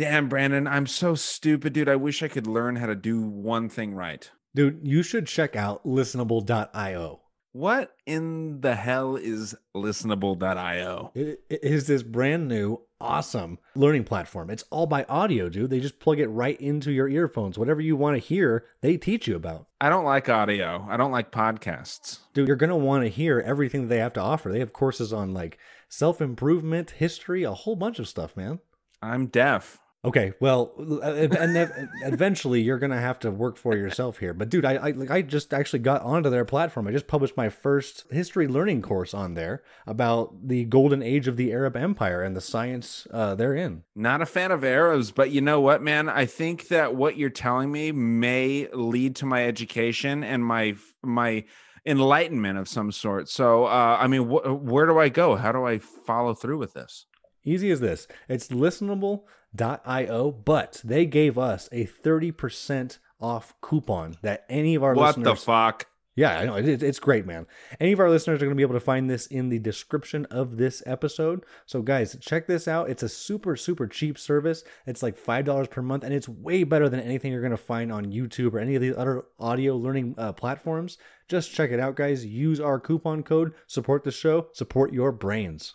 Damn, Brandon, I'm so stupid, dude. I wish I could learn how to do one thing right. Dude, you should check out listenable.io. What in the hell is listenable.io? It is this brand new, awesome learning platform. It's all by audio, dude. They just plug it right into your earphones. Whatever you want to hear, they teach you about. I don't like audio. I don't like podcasts. Dude, you're going to want to hear everything they have to offer. They have courses on like self improvement, history, a whole bunch of stuff, man. I'm deaf. Okay, well, and eventually you're gonna have to work for yourself here. But dude, I, I like I just actually got onto their platform. I just published my first history learning course on there about the golden age of the Arab Empire and the science uh, therein. Not a fan of Arabs, but you know what, man? I think that what you're telling me may lead to my education and my my enlightenment of some sort. So, uh, I mean, wh- where do I go? How do I follow through with this? Easy as this. It's listenable.io, but they gave us a 30% off coupon that any of our what listeners. What the fuck? Yeah, I know. It, it's great, man. Any of our listeners are going to be able to find this in the description of this episode. So, guys, check this out. It's a super, super cheap service. It's like $5 per month, and it's way better than anything you're going to find on YouTube or any of these other audio learning uh, platforms. Just check it out, guys. Use our coupon code, support the show, support your brains.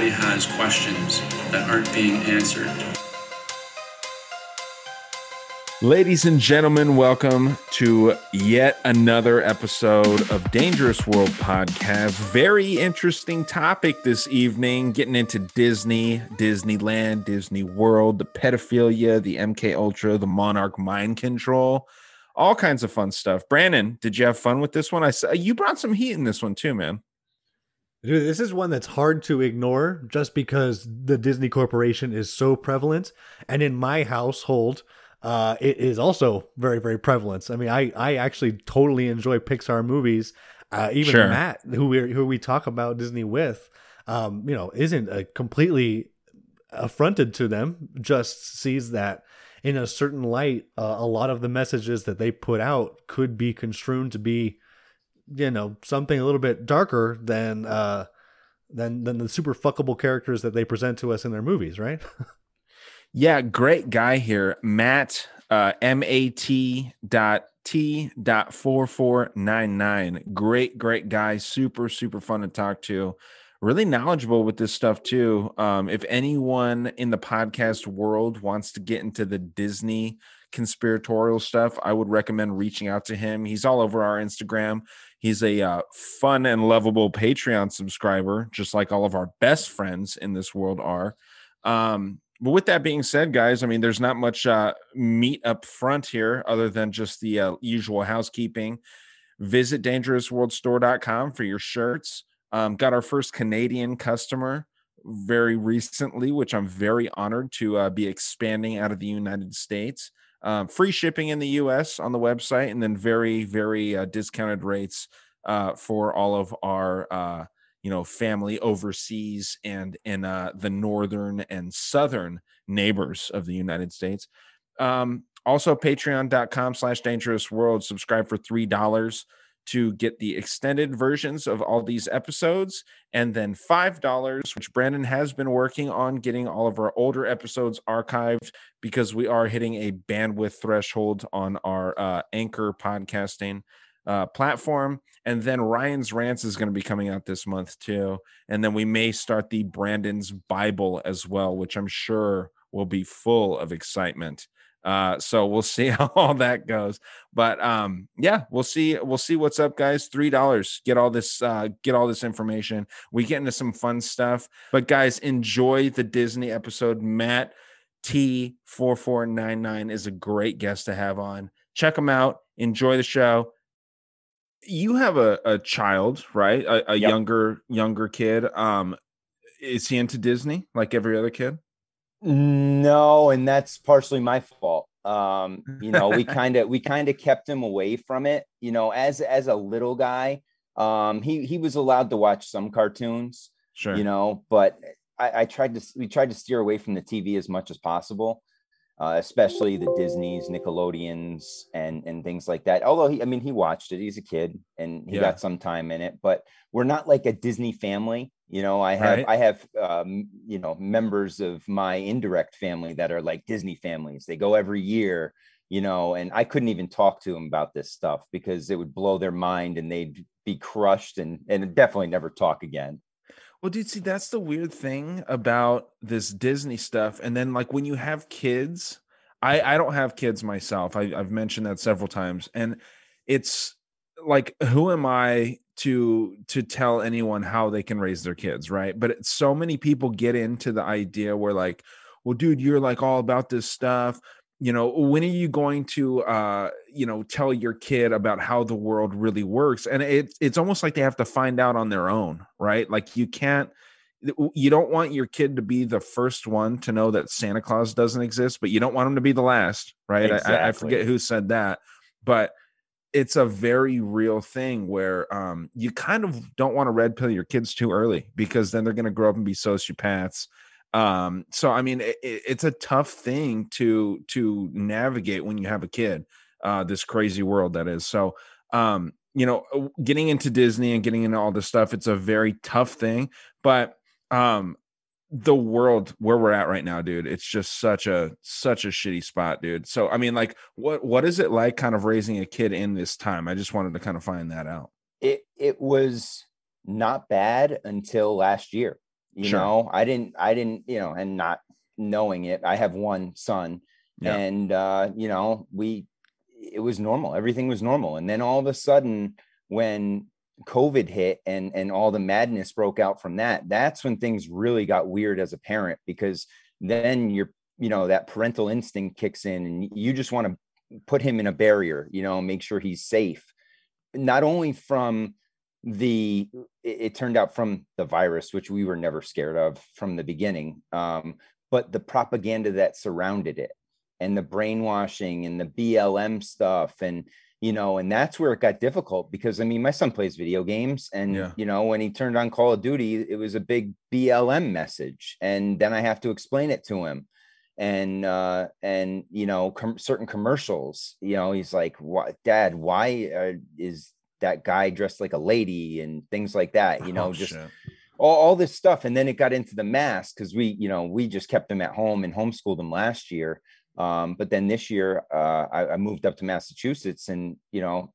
Everybody has questions that aren't being answered. Ladies and gentlemen, welcome to yet another episode of Dangerous World Podcast. Very interesting topic this evening, getting into Disney, Disneyland, Disney World, the pedophilia, the MK Ultra, the Monarch mind control, all kinds of fun stuff. Brandon, did you have fun with this one? I saw you brought some heat in this one too, man. Dude, this is one that's hard to ignore just because the Disney Corporation is so prevalent. And in my household, uh, it is also very, very prevalent. I mean, I, I actually totally enjoy Pixar movies. Uh, even sure. Matt, who we who we talk about Disney with, um, you know, isn't a completely affronted to them. Just sees that in a certain light, uh, a lot of the messages that they put out could be construed to be you know something a little bit darker than uh than than the super fuckable characters that they present to us in their movies, right? yeah, great guy here, Matt. Uh, M A T dot T dot four four nine nine. Great, great guy. Super, super fun to talk to. Really knowledgeable with this stuff too. Um, if anyone in the podcast world wants to get into the Disney conspiratorial stuff, I would recommend reaching out to him. He's all over our Instagram. He's a uh, fun and lovable Patreon subscriber, just like all of our best friends in this world are. Um, but with that being said, guys, I mean, there's not much uh, meat up front here other than just the uh, usual housekeeping. Visit dangerousworldstore.com for your shirts. Um, got our first Canadian customer very recently, which I'm very honored to uh, be expanding out of the United States. Um, free shipping in the US on the website, and then very, very uh, discounted rates uh, for all of our uh, you know family overseas and in uh, the northern and southern neighbors of the United States. Um, also, patreon.com slash dangerous world. Subscribe for three dollars to get the extended versions of all these episodes. And then $5, which Brandon has been working on getting all of our older episodes archived because we are hitting a bandwidth threshold on our uh, Anchor podcasting uh, platform. And then Ryan's Rants is going to be coming out this month too. And then we may start the Brandon's Bible as well, which I'm sure will be full of excitement Uh, so we'll see how all that goes. But um, yeah, we'll see. We'll see what's up, guys. Three dollars. Get all this. Uh, get all this information. We get into some fun stuff. But guys, enjoy the Disney episode. Matt T four four nine nine is a great guest to have on. Check him out. Enjoy the show. You have a, a child, right? A, a Yep. younger younger kid. Um, is he into Disney like every other kid? No, and that's partially my fault. Um, you know, we kind of we kind of kept him away from it. You know, as as a little guy, um, he he was allowed to watch some cartoons. Sure. You know, but I, I tried to we tried to steer away from the TV as much as possible, uh, especially the Disney's, Nickelodeons, and and things like that. Although he, I mean, he watched it. He's a kid, and he Yeah. got some time in it. But we're not like a Disney family. You know, I have Right. I have um, you know members of my indirect family that are like Disney families. They go every year. You know, and I couldn't even talk to them about this stuff because it would blow their mind, and they'd be crushed and and definitely never talk again. Well, dude, see, that's the weird thing about this Disney stuff. And then, like, when you have kids, I I don't have kids myself. I, I've mentioned that several times, and it's like, who am I to to tell anyone how they can raise their kids, right? But so many people get into the idea where, like, well, dude, you're like all about this stuff. You know, when are you going to, uh, you know, tell your kid about how the world really works? And it's it's almost like they have to find out on their own, right? Like you can't you don't want your kid to be the first one to know that Santa Claus doesn't exist, but you don't want him to be the last, right? I- I, I forget who said that, but it's a very real thing where um, you kind of don't want to red pill your kids too early because then they're going to grow up and be sociopaths. Um, so I mean, it, it- it's a tough thing to to navigate when you have a kid. Uh, this crazy world that is. So, um, you know, getting into Disney and getting into all this stuff, it's a very tough thing. But um, the world where we're at right now, dude, it's just such a such a shitty spot, dude. So, I mean, like, what what is it like, kind of raising a kid in this time? I just wanted to kind of find that out. it it was not bad until last year you Sure. know i didn't i didn't you know and not knowing it i have one son Yeah. and uh you know we it was normal everything was normal and then all of a sudden when covid hit and and all the madness broke out from that that's when things really got weird as a parent because then you're you know that parental instinct kicks in and you just want to put him in a barrier you know make sure he's safe. Not only from the it, turned out from the virus which we were never scared of from the beginning um, but the propaganda that surrounded it and the brainwashing and the blm stuff and you know and that's where it got difficult because i mean my son plays video games and Yeah. you know when he turned on call of duty it was a big blm message and then i have to explain it to him and uh and you know com- certain commercials you know he's like what dad why uh, is that guy dressed like a lady and things like that you know Oh, just shit. all, all this stuff and then it got into the mask because we you know we just kept them at home and homeschooled them last year um but then this year uh I, I moved up to massachusetts and you know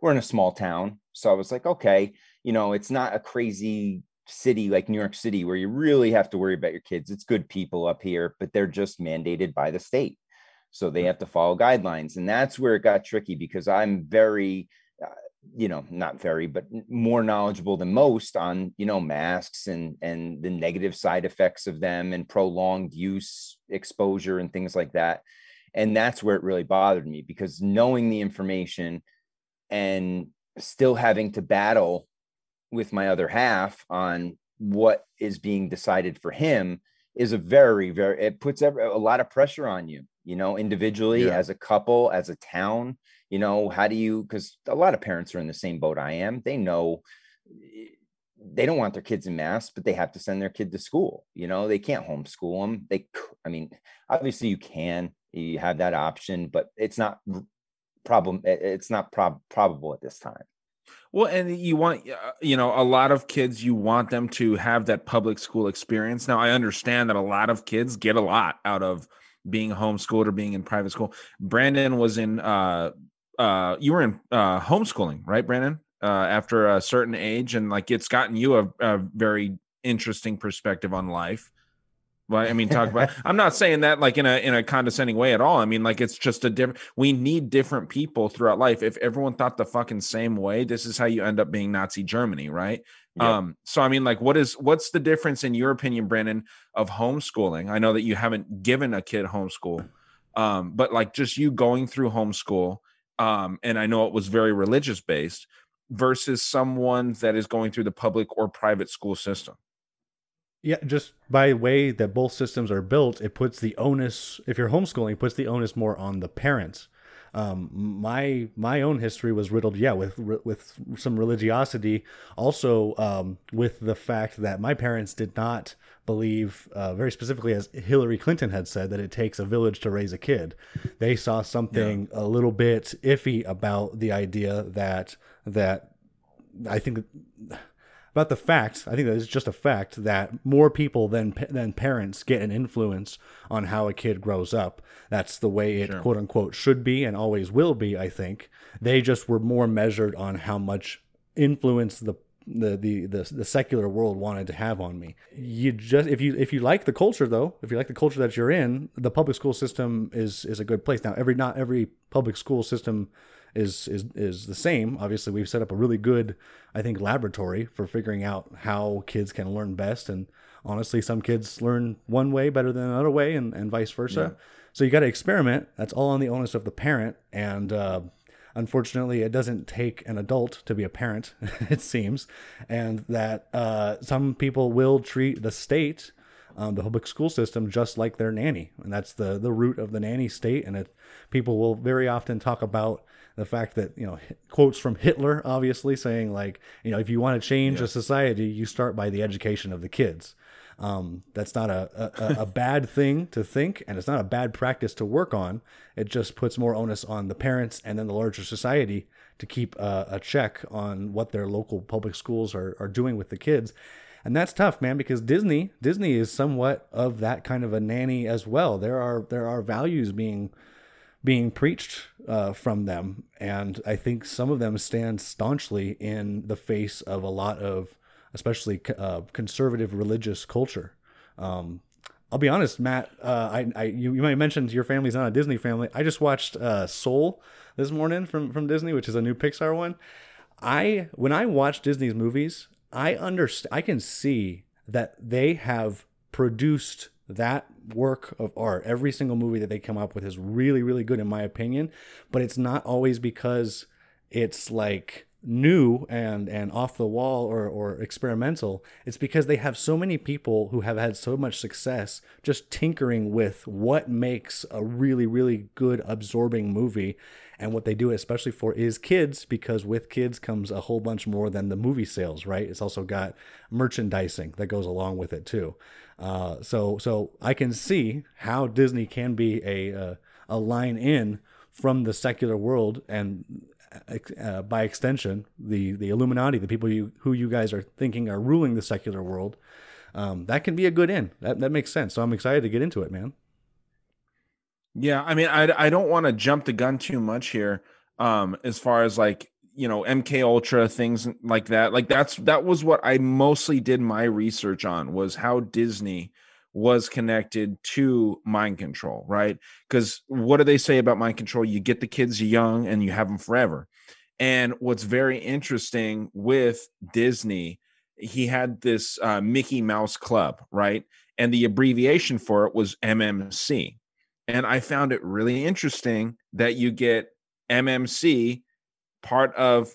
we're in a small town. So i was like okay you know it's not a crazy city like new york city where you really have to worry about your kids. It's good people up here but they're just mandated by the state. So they have to follow guidelines and that's where it got tricky because i'm very uh, you know not very but more knowledgeable than most on you know masks and and the negative side effects of them and prolonged use exposure and things like that and that's where it really bothered me because knowing the information and still having to battle with my other half on what is being decided for him is a very very it puts every, a lot of pressure on you you know individually Yeah. as a couple as a town you know how do you because a lot of parents are in the same boat i am they know eh, they don't want their kids in mass but they have to send their kid to school you know they can't homeschool them they i mean obviously you can you have that option but it's not problem it's not prob- probable at this time Well, and you want, uh, you know, a lot of kids, you want them to have that public school experience. Now, I understand that a lot of kids get a lot out of being homeschooled or being in private school. Brandon was in, uh, uh, you were in uh, homeschooling, right, Brandon? Uh, after a certain age, and like it's gotten you a, a very interesting perspective on life. Right. I mean, talk about. I'm not saying that like in a in a condescending way at all. I mean, like it's just a different. We need different people throughout life. If everyone thought the fucking same way, this is how you end up being Nazi Germany, right? Yep. Um. So I mean, like, what is what's the difference in your opinion, Brandon, of homeschooling? I know that you haven't given a kid homeschool, um, but like just you going through homeschool, um, and I know it was very religious based versus someone that is going through the public or private school system. Yeah, just by way that both systems are built, it puts the onus. If you're homeschooling, puts the onus more on the parents. Um, my my own history was riddled, yeah, with with some religiosity. Also, um, with the fact that my parents did not believe, uh, very specifically, as Hillary Clinton had said, that it takes a village to raise a kid. They saw something yeah. a little bit iffy about the idea that that I think about the fact, I think that it's just a fact that more people than than parents get an influence on how a kid grows up. That's the way it sure. quote unquote should be and always will be. I think they just were more measured on how much influence the the, the the the secular world wanted to have on me. You just if you if you like the culture though, if you like the culture that you're in, the public school system is is a good place. Now every not every public school system is is is the same. Obviously, we've set up a really good, I think, laboratory for figuring out how kids can learn best. And honestly, some kids learn one way better than another way, and, and vice versa. Yeah. So you got to experiment. That's all on the onus of the parent. And uh, unfortunately, it doesn't take an adult to be a parent, it seems. And that uh, some people will treat the state um, the public school system just like their nanny, and that's the the root of the nanny state. And it, people will very often talk about the fact that you know quotes from Hitler, obviously saying like you know if you want to change yeah. a society, you start by the education of the kids. Um, that's not a, a, a bad thing to think, and it's not a bad practice to work on. It just puts more onus on the parents and then the larger society to keep a, a check on what their local public schools are, are doing with the kids. And that's tough, man, because Disney Disney is somewhat of that kind of a nanny as well. There are there are values being being preached uh, from them. And I think some of them stand staunchly in the face of a lot of, especially uh, conservative religious culture. Um, I'll be honest, Matt. Uh, I, I, you, you might mention your family's not a Disney family. I just watched uh, Soul this morning from from Disney, which is a new Pixar one. I when I watch Disney's movies, I understand. I can see that they have produced that work of art every single movie that they come up with is really really good in my opinion but it's not always because it's like new and and off the wall or or experimental it's because they have so many people who have had so much success just tinkering with what makes a really really good absorbing movie and what they do especially for is kids because with kids comes a whole bunch more than the movie sales right it's also got merchandising that goes along with it too uh, so so I can see how Disney can be a uh, a line in from the secular world and uh, by extension the the Illuminati, the people you who you guys are thinking are ruling the secular world. Um, that can be a good in. That that makes sense. So I'm excited to get into it, man. Yeah, I mean, I I don't want to jump the gun too much here. Um, as far as like you know mk ultra things like that like that's that was what i mostly did my research on was how disney was connected to mind control right? Because what do they say about mind control? You get the kids young and you have them forever. And what's very interesting with disney he had this uh, mickey mouse club right? And the abbreviation for it was mmc and i found it really interesting that you get mmc part of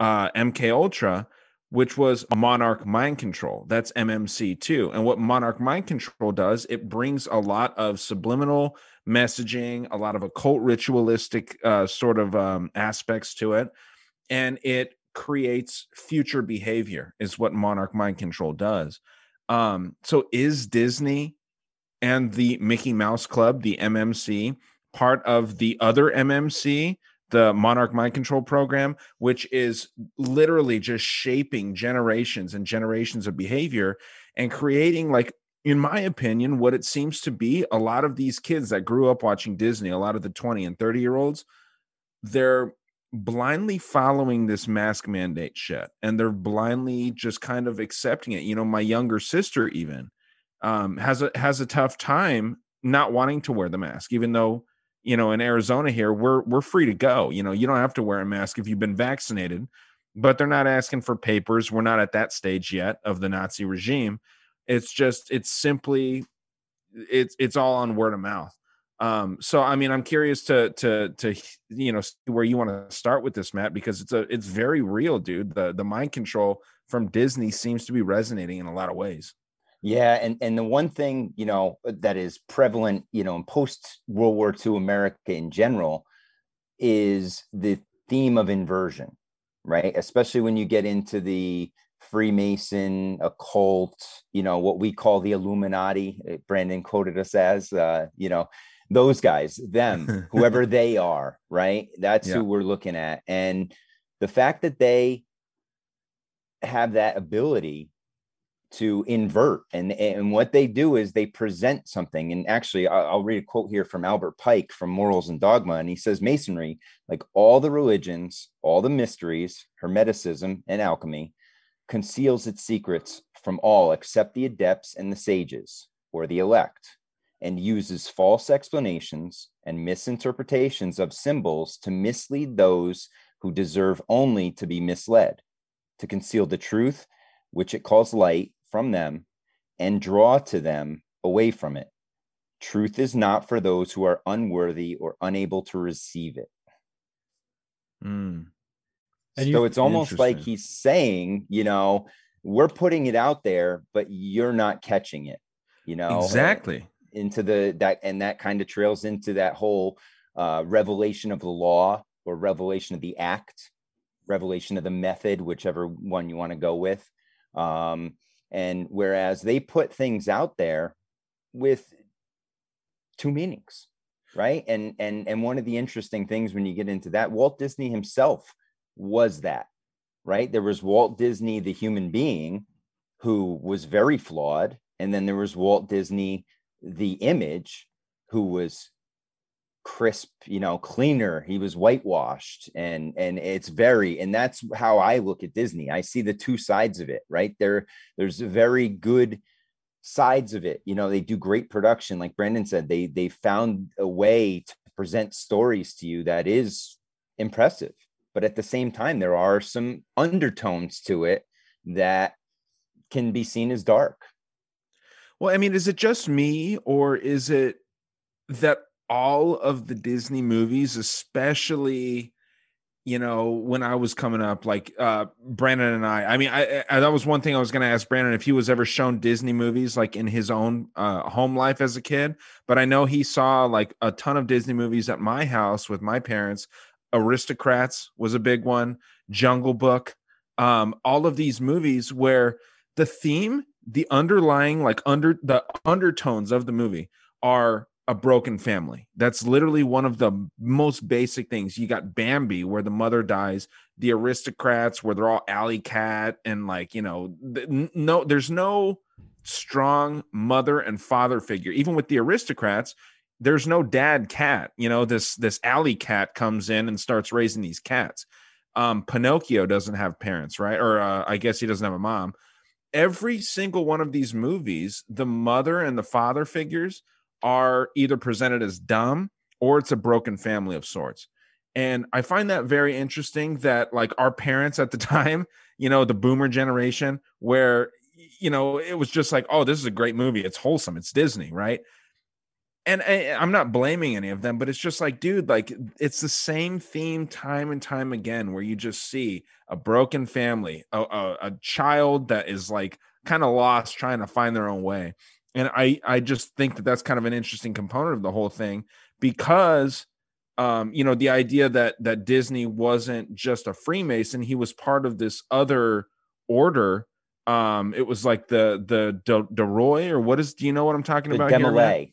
uh, MK Ultra, which was Monarch Mind Control. That's MMC too. And what Monarch Mind Control does, it brings a lot of subliminal messaging, a lot of occult ritualistic uh, sort of um, aspects to it, and it creates future behavior. Is what Monarch Mind Control does. Um, so is Disney and the Mickey Mouse Club, the MMC, part of the other MMC the Monarch Mind Control program, which is literally just shaping generations and generations of behavior and creating, like, in my opinion, what it seems to be a lot of these kids that grew up watching Disney, a lot of the 20 and 30 year olds, they're blindly following this mask mandate shit and they're blindly just kind of accepting it. You know, my younger sister, even. Um, has a has a tough time not wanting to wear the mask, even though you know in Arizona here we're we're free to go. You know, you don't have to wear a mask if you've been vaccinated, but they're not asking for papers. We're not at that stage yet of the Nazi regime. It's just it's simply it's it's all on word of mouth. Um, so I mean, I'm curious to to to you know where you want to start with this, Matt, because it's a it's very real, dude. The the mind control from Disney seems to be resonating in a lot of ways. Yeah, and and the one thing you know that is prevalent, you know, in post World War II America in general, is the theme of inversion, right? Especially when you get into the Freemason, occult, you know, what we call the Illuminati. Eh, Brandon quoted us as, uh, you know, those guys, them, whoever they are, right? That's yeah. who we're looking at. And the fact that they have that ability to invert. And and what they do is they present something. And actually I'll, read a quote here from albert pike from morals and dogma. And he says masonry like all the religions all the mysteries hermeticism and alchemy conceals its secrets from all except the adepts and the sages or the elect and uses false explanations and misinterpretations of symbols to mislead those who deserve only to be misled to conceal the truth which it calls light from them and draw to them away from it. Truth is not for those who are unworthy or unable to receive it. Mm. And so it's almost like he's saying, you know, we're putting it out there, but you're not catching it, you know, exactly into the that and that kind of trails into that whole uh, revelation of the law or revelation of the act, revelation of the method, whichever one you want to go with. Um, and whereas they put things out there with two meanings right? And and and one of the interesting things when you get into that walt disney himself was that right? There was walt disney the human being who was very flawed. And then there was walt disney the image who was crisp you know cleaner. He was whitewashed and and it's very and that's how i look at disney. I see the two sides of it right? There there's very good sides of it. You know they do great production. Like brandon said they they found a way to present stories to you that is impressive. But at the same time there are some undertones to it that can be seen as dark. Well i mean is it just me or is it that all of the Disney movies, especially you know when I was coming up, like uh Brandon and I. I mean, I, I that was one thing I was going to ask Brandon if he was ever shown Disney movies like in his own uh, home life as a kid. But I know he saw like a ton of Disney movies at my house with my parents. Aristocrats was a big one. Jungle Book. Um, all of these movies where the theme, the underlying like under the undertones of the movie are a broken family. That's literally one of the most basic things. You got Bambi, where the mother dies, the aristocrats, where they're all alley cat, and like, you know, no, there's no strong mother and father figure. Even with the aristocrats, there's no dad cat. You know, this this alley cat comes in and starts raising these cats. Um, Pinocchio doesn't have parents, right? Or uh, I guess he doesn't have a mom. Every single one of these movies, the mother and the father figures are either presented as dumb or it's a broken family of sorts. And I find that very interesting that like our parents at the time, you know, the boomer generation, where, you know, it was just like, oh, this is a great movie. It's wholesome. It's Disney, right? And I, I'm not blaming any of them, but it's just like, dude, like it's the same theme time and time again where you just see a broken family, a, a, a child that is like kind of lost trying to find their own way and i i just think that that's kind of an interesting component of the whole thing because um you know the idea that that disney wasn't just a freemason he was part of this other order um it was like the the de, de Roy or what is do you know what i'm talking the about Demolay. here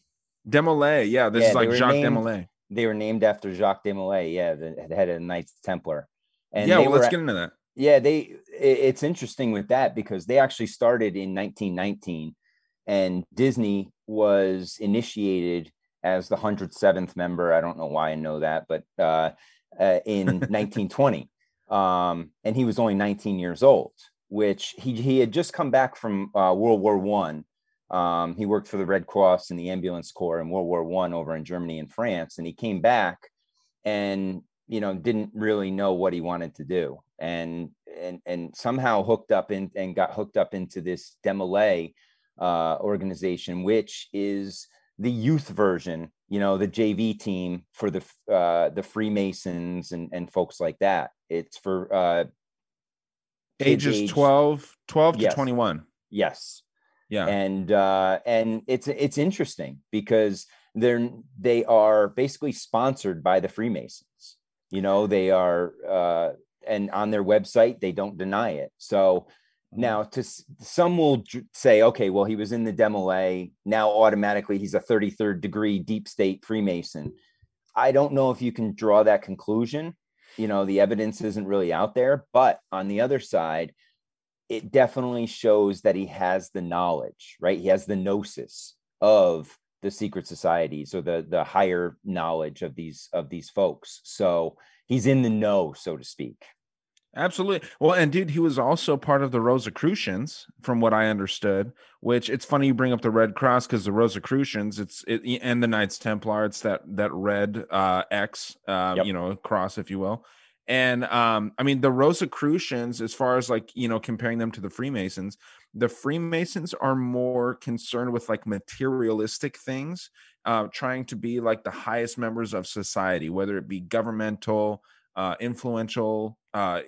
Demolay, yeah this yeah, is like Jacques named, Demolay. they were named after Jacques Demolay, yeah the, head of the Knights Templar and yeah well, let's get into that yeah they it's interesting with that because they actually started in 1919 and Disney was initiated as the 107th member. I don't know why I know that, but uh, uh, in 1920. Um, and he was only 19 years old, which he, he had just come back from uh, World War One. Um, he worked for the Red Cross and the Ambulance Corps in World War One over in Germany and France, and he came back and you know didn't really know what he wanted to do, and and and somehow hooked up in and got hooked up into this Demolay uh, organization, which is the youth version, you know, the JV team for the uh, the Freemasons and and folks like that. It's for uh, ages age- 12, 12 Yes. to 21. yes, Yeah. and uh, and it's it's interesting because they're they are basically sponsored by the Freemasons. You know, they are uh, and on their website they don't deny it. So now mm. to some will say, okay, well he was in the Demolay, now automatically he's a 33rd degree deep state Freemason. I don't know if you can draw that conclusion. You know, the evidence isn't really out there, but on the other side, it definitely shows that he has the knowledge, right? He has the gnosis of the secret societies or the the higher knowledge of these of these folks. So he's in the know, so to speak. Absolutely. Well, and dude, he was also part of the Rosicrucians, from what I understood. Which it's funny you bring up the Red Cross because the Rosicrucians, it's it and the Knights Templar, it's that that red uh X, uh, Yep. you know, cross, if you will. And um, I mean, the Rosicrucians, as far as like you know, comparing them to the Freemasons, the Freemasons are more concerned with like materialistic things, uh, trying to be like the highest members of society, whether it be governmental, uh, influential uh,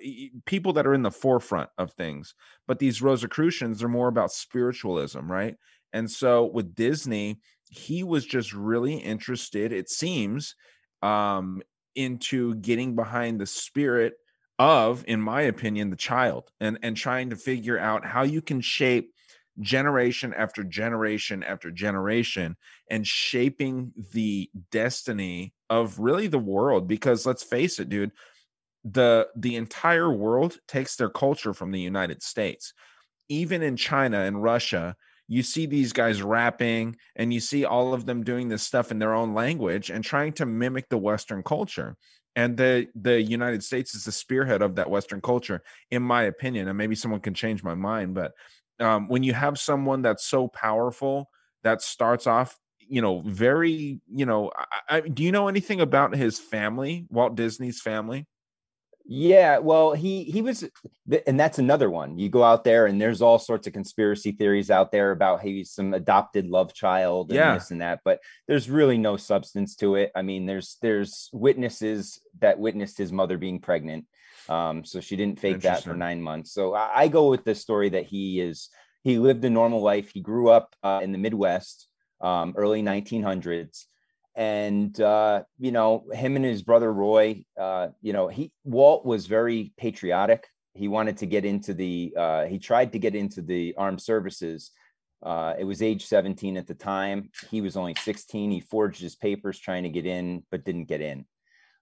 people that are in the forefront of things. But these Rosicrucians are more about spiritualism, right? And so with Disney, he was just really interested, it seems, um, into getting behind the spirit of, in my opinion, the child and, and trying to figure out how you can shape generation after generation after generation and shaping the destiny of really the world because let's face it dude the the entire world takes their culture from the United States. Even in China and Russia you see these guys rapping and you see all of them doing this stuff in their own language and trying to mimic the western culture. And the the United States is the spearhead of that western culture in my opinion and maybe someone can change my mind but um, when you have someone that's so powerful that starts off you know very you know I, I, do you know anything about his family walt disney's family Yeah, well, he he was, and that's another one. You go out there, and there's all sorts of conspiracy theories out there about he's some adopted love child and Yeah. this and that, but there's really no substance to it. I mean, there's there's witnesses that witnessed his mother being pregnant, um, so she didn't fake that for nine months. So I, I go with the story that he is he lived a normal life. He grew up uh, in the Midwest, um, early 1900s and uh, you know him and his brother roy uh, you know he walt was very patriotic. He wanted to get into the uh, he tried to get into the armed services uh, it was age 17 at the time. He was only 16 he forged his papers trying to get in but didn't get in.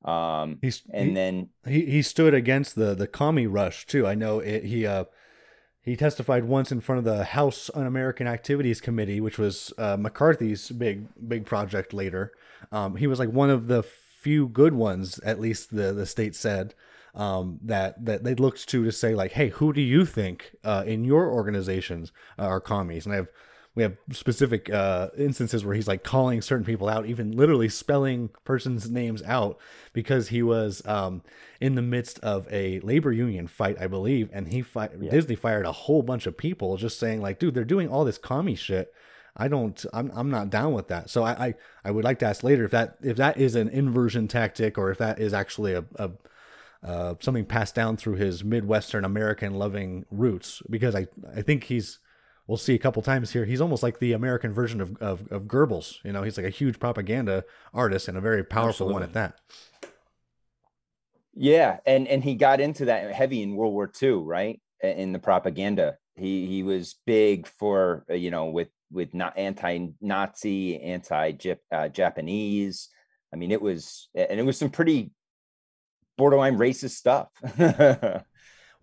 Um, He's and he, then he he stood against the the commie rush too. I know it, he uh he testified once in front of the House Un-American Activities Committee, which was uh, McCarthy's big big project later. Um, he was like one of the few good ones, at least the the state said, um, that that they looked to to say like, hey, who do you think uh, in your organizations are commies? And I have we have specific uh, instances where he's like calling certain people out, even literally spelling persons' names out because he was um, in the midst of a labor union fight, I believe, and he fi- Disney fired a whole bunch of people just saying like, dude, they're doing all this commie shit. I don't, I'm, I'm not down with that. So I, I, I would like to ask later if that, if that is an inversion tactic or if that is actually a, a uh, something passed down through his Midwestern American loving roots, because I, I think he's, we'll see a couple times here. He's almost like the American version of, of, of Goebbels. You know, he's like a huge propaganda artist and a very powerful one at that. Yeah, and and he got into that heavy in World War II, right? In the propaganda, he he was big for uh, you know with with not anti-Nazi, anti-Japanese. I mean, it was and it was some pretty borderline racist stuff.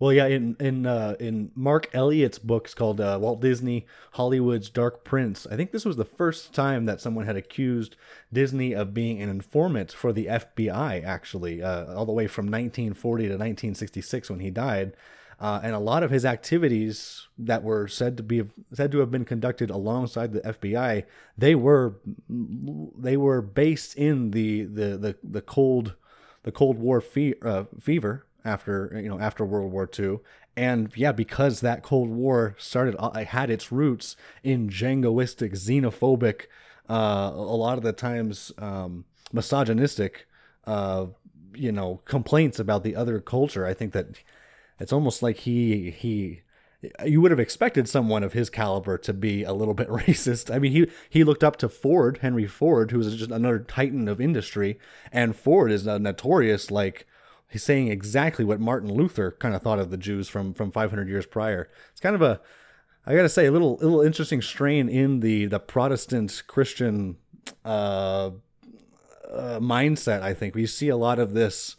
Well, yeah, in in uh, in Marc Eliot's books called uh, Walt Disney Hollywood's Dark Prince, I think this was the first time that someone had accused Disney of being an informant for the FBI. Actually, uh, all the way from 1940 to 1966 when he died. Uh, and a lot of his activities that were said to be said to have been conducted alongside the FBI, they were they were based in the the the, the cold the Cold War fe- uh, fever after you know after World War II, and yeah, because that Cold War started uh, had its roots in jingoistic, xenophobic, uh, a lot of the times um, misogynistic, uh, you know, complaints about the other culture. I think that it's almost like he he you would have expected someone of his caliber to be a little bit racist. I mean, he he looked up to Ford, Henry Ford, who was just another titan of industry, and Ford is a notorious like he's saying exactly what Martin Luther kind of thought of the Jews from from 500 years prior. It's kind of a I got to say a little little interesting strain in the the Protestant Christian uh, uh mindset, I think. We see a lot of this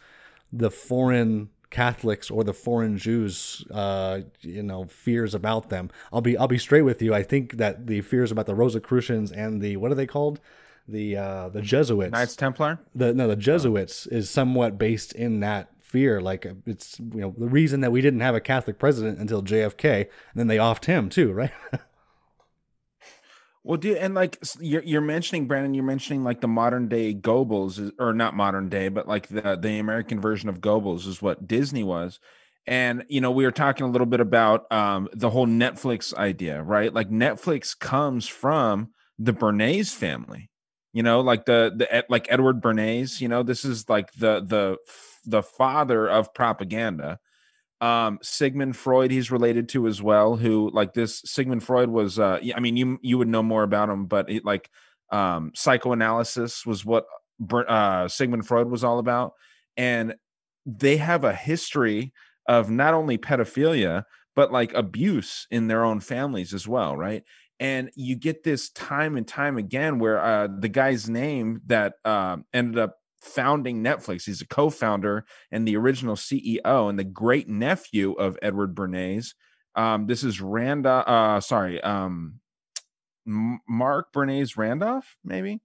the foreign Catholics or the foreign Jews, uh, you know, fears about them. I'll be I'll be straight with you. I think that the fears about the Rosicrucians and the what are they called? The uh, the Jesuits, Knights Templar. The no, the Jesuits is somewhat based in that fear. Like it's you know the reason that we didn't have a Catholic president until JFK, and then they offed him too, right? Well, do and like you're you're mentioning Brandon, you're mentioning like the modern day Goebbels, or not modern day, but like the the American version of Goebbels is what Disney was. And you know, we were talking a little bit about um, the whole Netflix idea, right? Like Netflix comes from the Bernays family. You know, like the the like Edward Bernays. You know, this is like the the the father of propaganda um sigmund freud he's related to as well who like this sigmund freud was uh i mean you you would know more about him but it, like um psychoanalysis was what uh sigmund freud was all about and they have a history of not only pedophilia but like abuse in their own families as well right and you get this time and time again where uh the guy's name that uh, ended up founding Netflix. He's a co-founder and the original CEO and the great nephew of Edward Bernays. Um, this is Randa. Uh, sorry, um, Marc Bernays Randolph, maybe.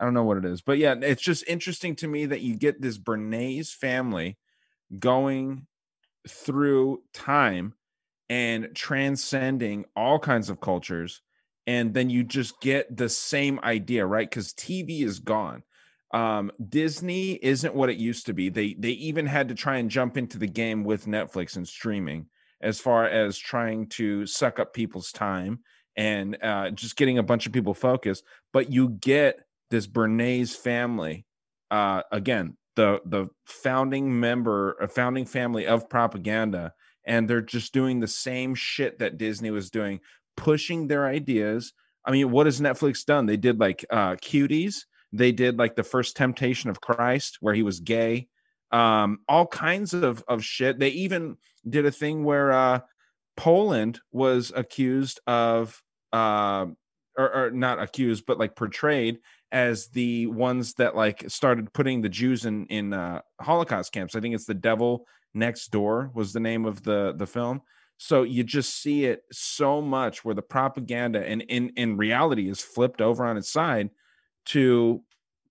I don't know what it is, but yeah, it's just interesting to me that you get this Bernays family going through time and transcending all kinds of cultures and then you just get the same idea right? Because tv is gone. Um disney isn't what it used to be. They they even had to try and jump into the game with netflix and streaming as far as trying to suck up people's time and uh just getting a bunch of people focused but you get this bernays family uh again the the founding member a founding family of propaganda and they're just doing the same shit that disney was doing pushing their ideas i mean what has netflix done they did like uh cuties they did like the first temptation of Christ where he was gay. Um, all kinds of of shit. They even did a thing where uh Poland was accused of uh or, or not accused, but like portrayed as the ones that like started putting the Jews in in uh, Holocaust camps. I think it's the Devil Next Door was the name of the the film. So you just see it so much where the propaganda and in in reality is flipped over on its side to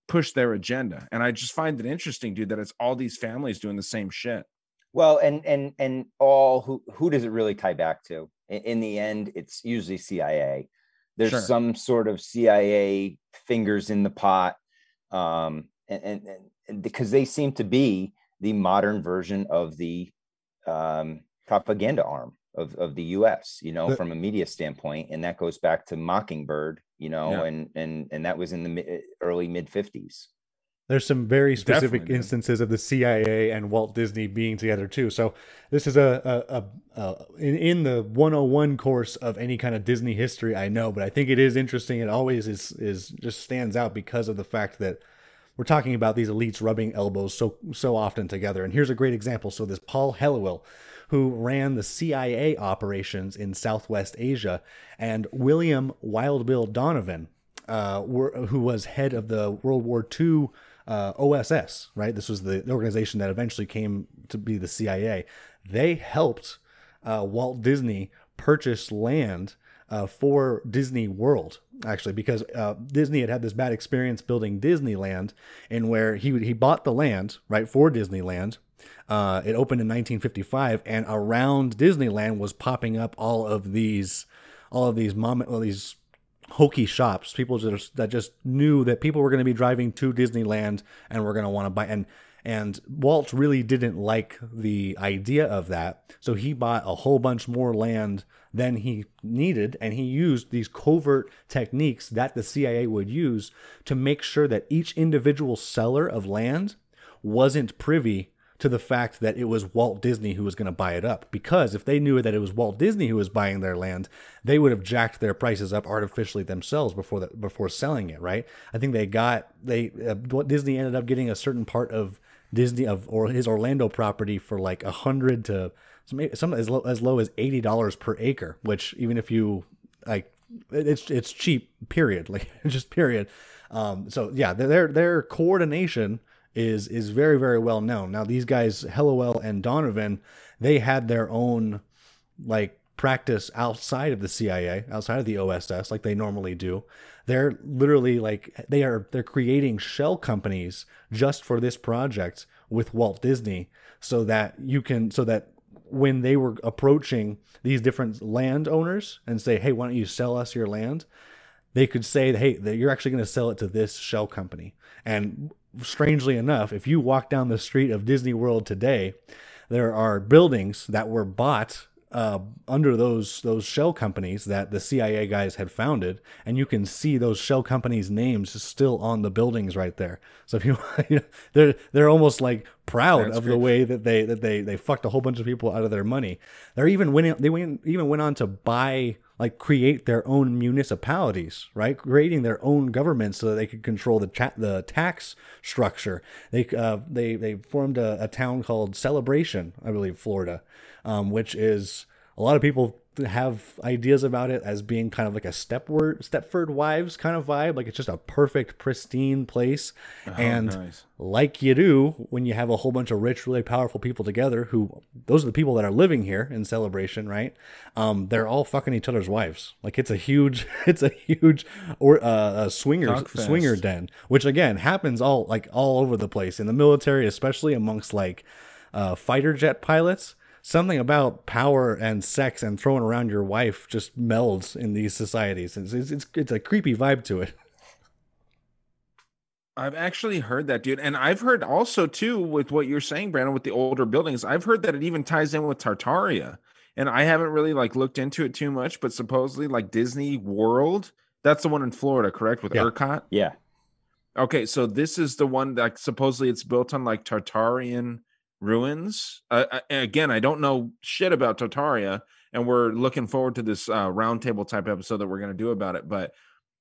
push their agenda. And I just find it interesting, dude, that it's all these families doing the same shit. Well, and and and all who who does it really tie back to? In, in the end, it's usually CIA. There's sure. some sort of CIA fingers in the pot, um, and, and, and because they seem to be the modern version of the um, propaganda arm of, of the US, you know, but, from a media standpoint. And that goes back to Mockingbird, you know, yeah. and, and, and that was in the eh, early mid 50s. There's some very specific Definitely, instances of the CIA and Walt Disney being together too. So this is a, a, a, a, in, in the 101 course of any kind of Disney history. I know, but I think it is interesting. It always is is just stands out because of the fact that we're talking about these elites rubbing elbows so so often together. And here's a great example. So this Paul Helliwell, who ran the CIA operations in Southwest Asia, and William Wild Bill Donovan, uh, were, who was head of the World War II uh, OSS, right? This was the organization that eventually came to be the CIA. They helped uh, Walt Disney purchase land uh, for Disney World, actually, because uh, Disney had had this bad experience building Disneyland, and where he he bought the land right for Disneyland, Uh, it opened in 1955, and around Disneyland was popping up all of these, all of these mom, all these hokey shops. People just that just knew that people were going to be driving to Disneyland and were going to want to buy. And and Walt really didn't like the idea of that, so he bought a whole bunch more land than he needed, and he used these covert techniques that the CIA would use to make sure that each individual seller of land wasn't privy to the fact that it was Walt Disney who was going to buy it up. Because if they knew that it was Walt Disney who was buying their land, they would have jacked their prices up artificially themselves before before selling it. Right? I think they got they uh, Disney ended up getting a certain part of Disney of or his Orlando property for like a hundred to some as low, as low as eighty dollars per acre. Which even if you like, it's it's cheap. Period. Like just period. Um, so yeah, their their coordination is is very very well known. Now these guys, Helliwell and Donovan, they had their own like practice outside of the CIA, outside of the OSS, like they normally do. They're literally like they are they're creating shell companies just for this project with Walt Disney, so that you can so that when they were approaching these different landowners and say, "Hey, why don't you sell us your land?" They could say, "Hey, you're actually going to sell it to this shell company." And strangely enough, if you walk down the street of Disney World today, there are buildings that were bought uh, under those those shell companies that the CIA guys had founded, and you can see those shell companies' names still on the buildings right there. So if you, you know, they're they're almost like proud That's of great. the way that they that they they fucked a whole bunch of people out of their money. They're even winning. They went, even went on to buy like create their own municipalities, right? Creating their own government so that they could control the cha- the tax structure. They uh, they they formed a, a, town called Celebration, I believe, Florida, um, which is a lot of people have ideas about it as being kind of like a Stepford Stepford Wives kind of vibe. Like it's just a perfect, pristine place. Oh, and nice. like you do when you have a whole bunch of rich, really powerful people together, who those are the people that are living here in celebration, right? Um, they're all fucking each other's wives. Like it's a huge, it's a huge or uh, a swinger swinger den, which again happens all like all over the place in the military, especially amongst like uh, fighter jet pilots something about power and sex and throwing around your wife just melds in these societies. It's it's, it's a creepy vibe to it. I've actually heard that, dude, and I've heard also too with what you're saying, Brandon, with the older buildings. I've heard that it even ties in with Tartaria, and I haven't really like looked into it too much, but supposedly like Disney World, that's the one in Florida, correct? With yeah. Epcot, yeah. Okay, so this is the one that supposedly it's built on like Tartarian ruins. Uh, again, I don't know shit about Tartaria, and we're looking forward to this uh, roundtable type episode that we're going to do about it. But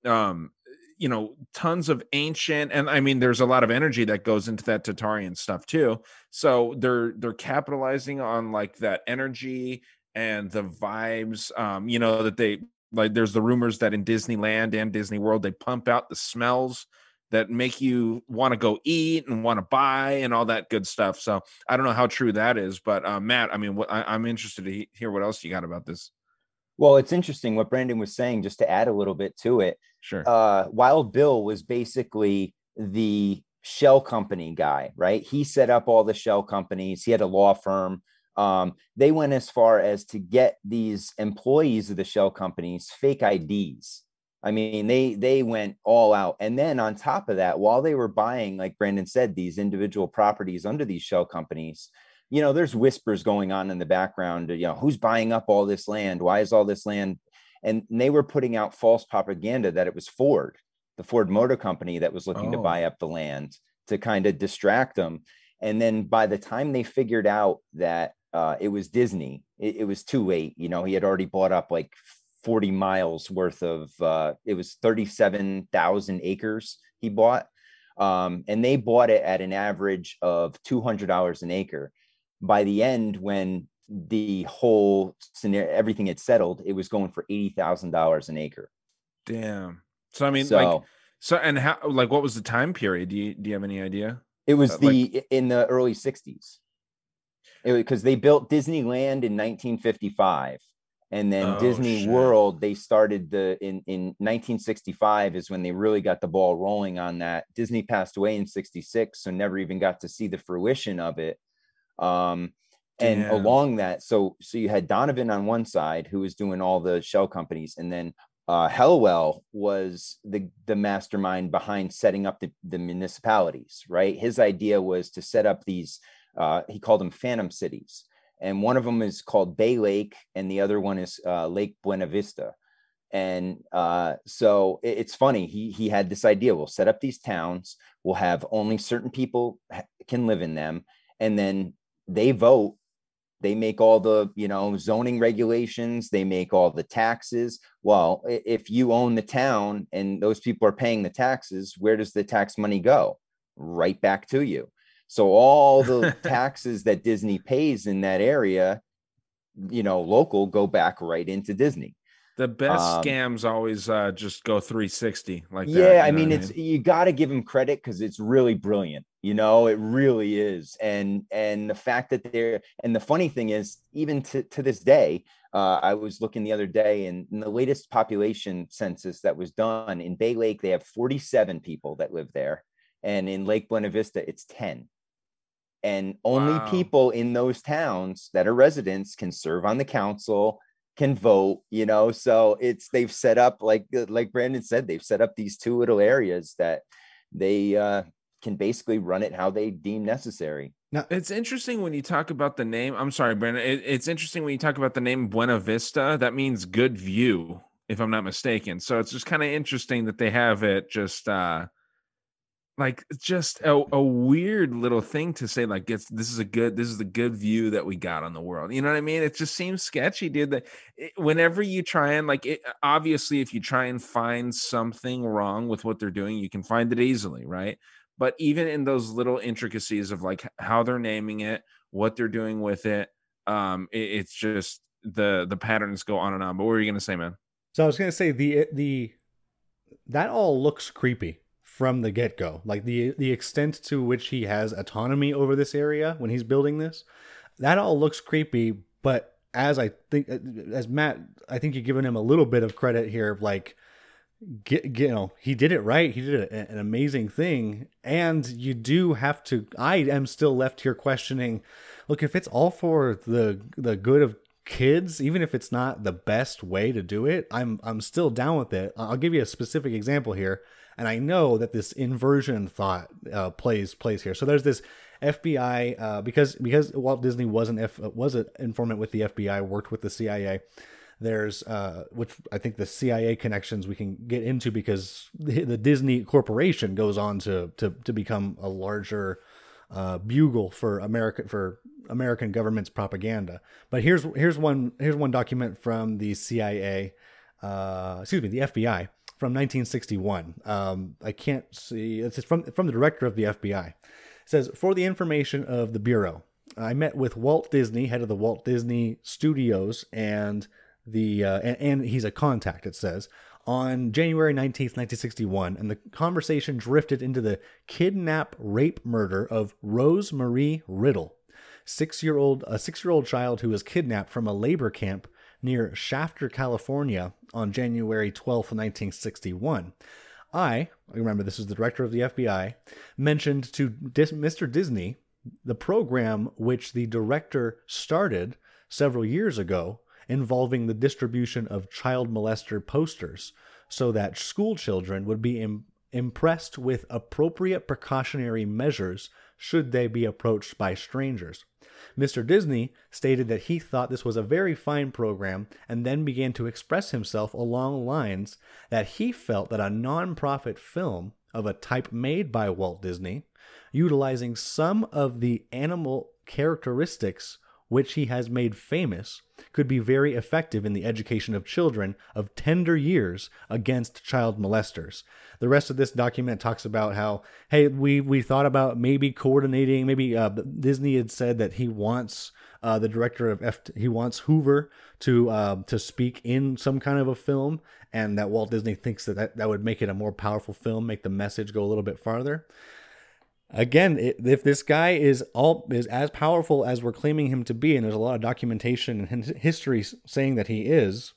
um, you know, tons of ancient, and I mean, there's a lot of energy that goes into that Tartarian stuff too. So they're they're capitalizing on like that energy and the vibes. Um, you know that they like. There's the rumors that in Disneyland and Disney World they pump out the smells that make you want to go eat and want to buy and all that good stuff. So I don't know how true that is, but uh, Matt, I mean, what, I, am interested to he- hear what else you got about this. Well, it's interesting what Brandon was saying, just to add a little bit to it. Sure. Uh, Wild Bill was basically the shell company guy, right? He set up all the shell companies. He had a law firm. Um, they went as far as to get these employees of the shell companies fake IDs I mean, they they went all out. And then on top of that, while they were buying, like Brandon said, these individual properties under these shell companies, you know, there's whispers going on in the background. You know, who's buying up all this land? Why is all this land? And they were putting out false propaganda that it was Ford, the Ford Motor Company, that was looking oh. to buy up the land to kind of distract them. And then by the time they figured out that uh, it was Disney, it, it was too late. You know, he had already bought up like 40 miles worth of uh, it was 37,000 acres he bought. Um, and they bought it at an average of $200 an acre. By the end, when the whole scenario, everything had settled, it was going for $80,000 an acre. Damn. So, I mean, so, like, so, and how, like, what was the time period? Do you, do you have any idea? It was uh, the, like, in the early 60s. Because they built Disneyland in 1955 and then oh, Disney shit. World they started the in in 1965 is when they really got the ball rolling on that. Disney passed away in 66 so never even got to see the fruition of it. Um, and Damn. along that, so so you had Donovan on one side who was doing all the shell companies, and then uh, Helliwell was the the mastermind behind setting up the, the municipalities. Right, his idea was to set up these. Uh, he called them phantom cities, and one of them is called Bay Lake, and the other one is uh, Lake Buena Vista. And uh, so it- it's funny. He he had this idea. We'll set up these towns. We'll have only certain people can live in them, and then they vote. They make all the you know zoning regulations. They make all the taxes. Well, if you own the town and those people are paying the taxes, where does the tax money go? Right back to you. So all the taxes that Disney pays in that area, you know, local go back right into Disney. The best Um, scams always uh, just go 360 like that. yeah, I mean, it's you got to give him credit because it's really brilliant. You know, it really is. And and the fact that they're and the funny thing is, even to to this day, uh, I was looking the other day, and in the latest population census that was done in Bay Lake, they have 47 people that live there, and in Lake Buena Vista, it's 10. And only Wow. people in those towns that are residents can serve on the council, can vote. You know, so it's they've set up like like Brandon said, they've set up these two little areas that they uh, can basically run it how they deem necessary. Now it's interesting when you talk about the name. I'm sorry, Brandon. It, it's interesting when you talk about the name Buena Vista. That means good view, if I'm not mistaken. So it's just kind of interesting that they have it just uh like just a, a weird little thing to say like it's this is a good this is the good view that we got on the world. You know what i mean? It just seems sketchy dude that it, whenever you try and like it, obviously if you try and find something wrong with what they're doing you can find it easily right? But even in those little intricacies of like how they're naming it what they're doing with it um it, it's just the the patterns go on and on. But what were you gonna say man? So I was gonna say the the that all looks creepy from the get go. Like the the extent to which he has autonomy over this area when he's building this, that all looks creepy. But as I think, as Matt, I think you're giving him a little bit of credit here. of Like, get, get, you know, he did it right. He did a, an amazing thing, and you do have to. I am still left here questioning. Look, if it's all for the the good of kids even if it's not the best way to do it i'm i'm still down with it i'll give you a specific example here and i know that this inversion thought uh, plays plays here so there's this fbi uh, because because walt disney was an F, was an informant with the fbi worked with the cia there's uh, which i think the cia connections we can get into because the, the disney corporation goes on to to, to become a larger uh, bugle for American for American government's propaganda. But here's here's one here's one document from the CIA, uh, excuse me, the FBI from 1961. Um, I can't see it's from from the director of the FBI. It says for the information of the bureau, I met with Walt Disney, head of the Walt Disney Studios, and the uh, and, and he's a contact. It says on January 19th, 1961, and the conversation drifted into the kidnap rape murder of Rose Marie Riddle, six-year-old a six-year-old child who was kidnapped from a labor camp near Shafter, California on January 12th, 1961. I, remember this is the director of the FBI, mentioned to Dis- Mr. Disney the program which the director started several years ago involving the distribution of child molester posters so that school children would be Im- impressed with appropriate precautionary measures should they be approached by strangers. Mr. Disney stated that he thought this was a very fine program and then began to express himself along lines that he felt that a non-profit film of a type made by Walt Disney, utilizing some of the animal characteristics which he has made famous, could be very effective in the education of children of tender years against child molesters. The rest of this document talks about how, hey, we we thought about maybe coordinating. Maybe uh, Disney had said that he wants uh, the director of F. He wants Hoover to uh, to speak in some kind of a film, and that Walt Disney thinks that, that that would make it a more powerful film, make the message go a little bit farther again if this guy is all is as powerful as we're claiming him to be and there's a lot of documentation and history saying that he is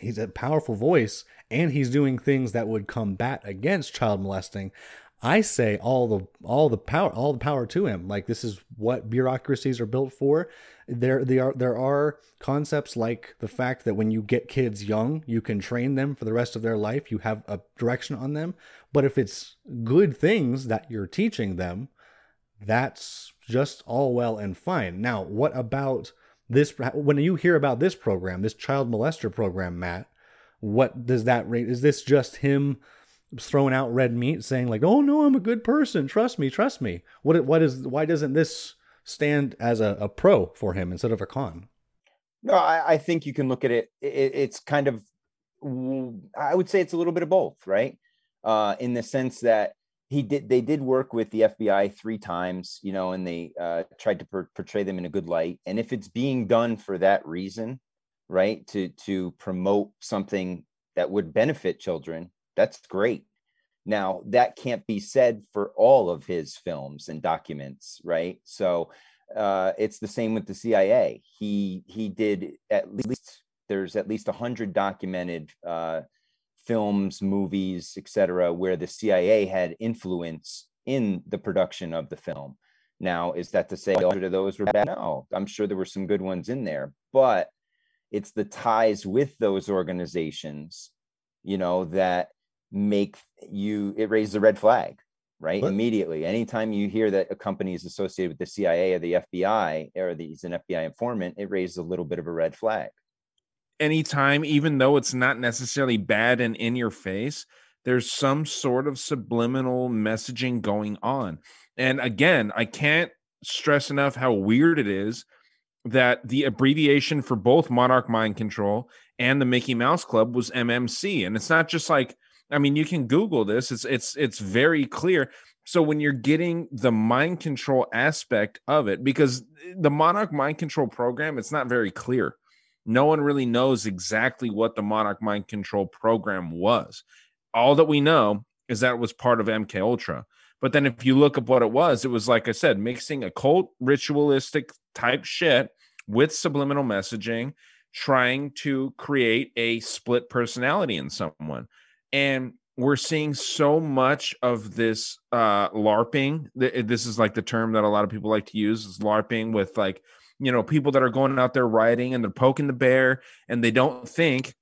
he's a powerful voice and he's doing things that would combat against child molesting I say all the all the power all the power to him. Like this is what bureaucracies are built for. There there are there are concepts like the fact that when you get kids young, you can train them for the rest of their life. You have a direction on them. But if it's good things that you're teaching them, that's just all well and fine. Now, what about this when you hear about this program, this child molester program, Matt, what does that rate is this just him throwing out red meat saying like, "Oh no, I'm a good person. Trust me, trust me." What what is why doesn't this stand as a, a pro for him instead of a con? No, I, I think you can look at it, it. It's kind of, I would say it's a little bit of both, right? Uh, in the sense that he did, they did work with the FBI three times, you know, and they uh, tried to per- portray them in a good light. And if it's being done for that reason, right, to to promote something that would benefit children, that's great. Now, that can't be said for all of his films and documents, right? So uh, it's the same with the CIA. He he did at least there's at least a hundred documented uh, films, movies, etc., where the CIA had influence in the production of the film. Now, is that to say all of those were bad? No, I'm sure there were some good ones in there, but it's the ties with those organizations, you know, that make you it raises a red flag right? What? immediately. Anytime you hear that a company is associated with the cia or the fbi or he's an fbi informant it raises a little bit of a red flag. Anytime even though it's not necessarily bad and in your face there's some sort of subliminal messaging going on. And again i can't stress enough how weird it is that the abbreviation for both monarch mind control and the mickey mouse club was mmc and it's not just like I mean, you can Google this. It's it's it's very clear. So when you're getting the mind control aspect of it, because the Monarch mind control program, it's not very clear. No one really knows exactly what the Monarch mind control program was. All that we know is that it was part of MK Ultra. But then if you look at what it was, it was like I said, mixing occult ritualistic type shit with subliminal messaging, trying to create a split personality in someone and we're seeing so much of this uh larping. This is like the term that a lot of people like to use is larping with like you know people that are going out there riding and they're poking the bear and they don't think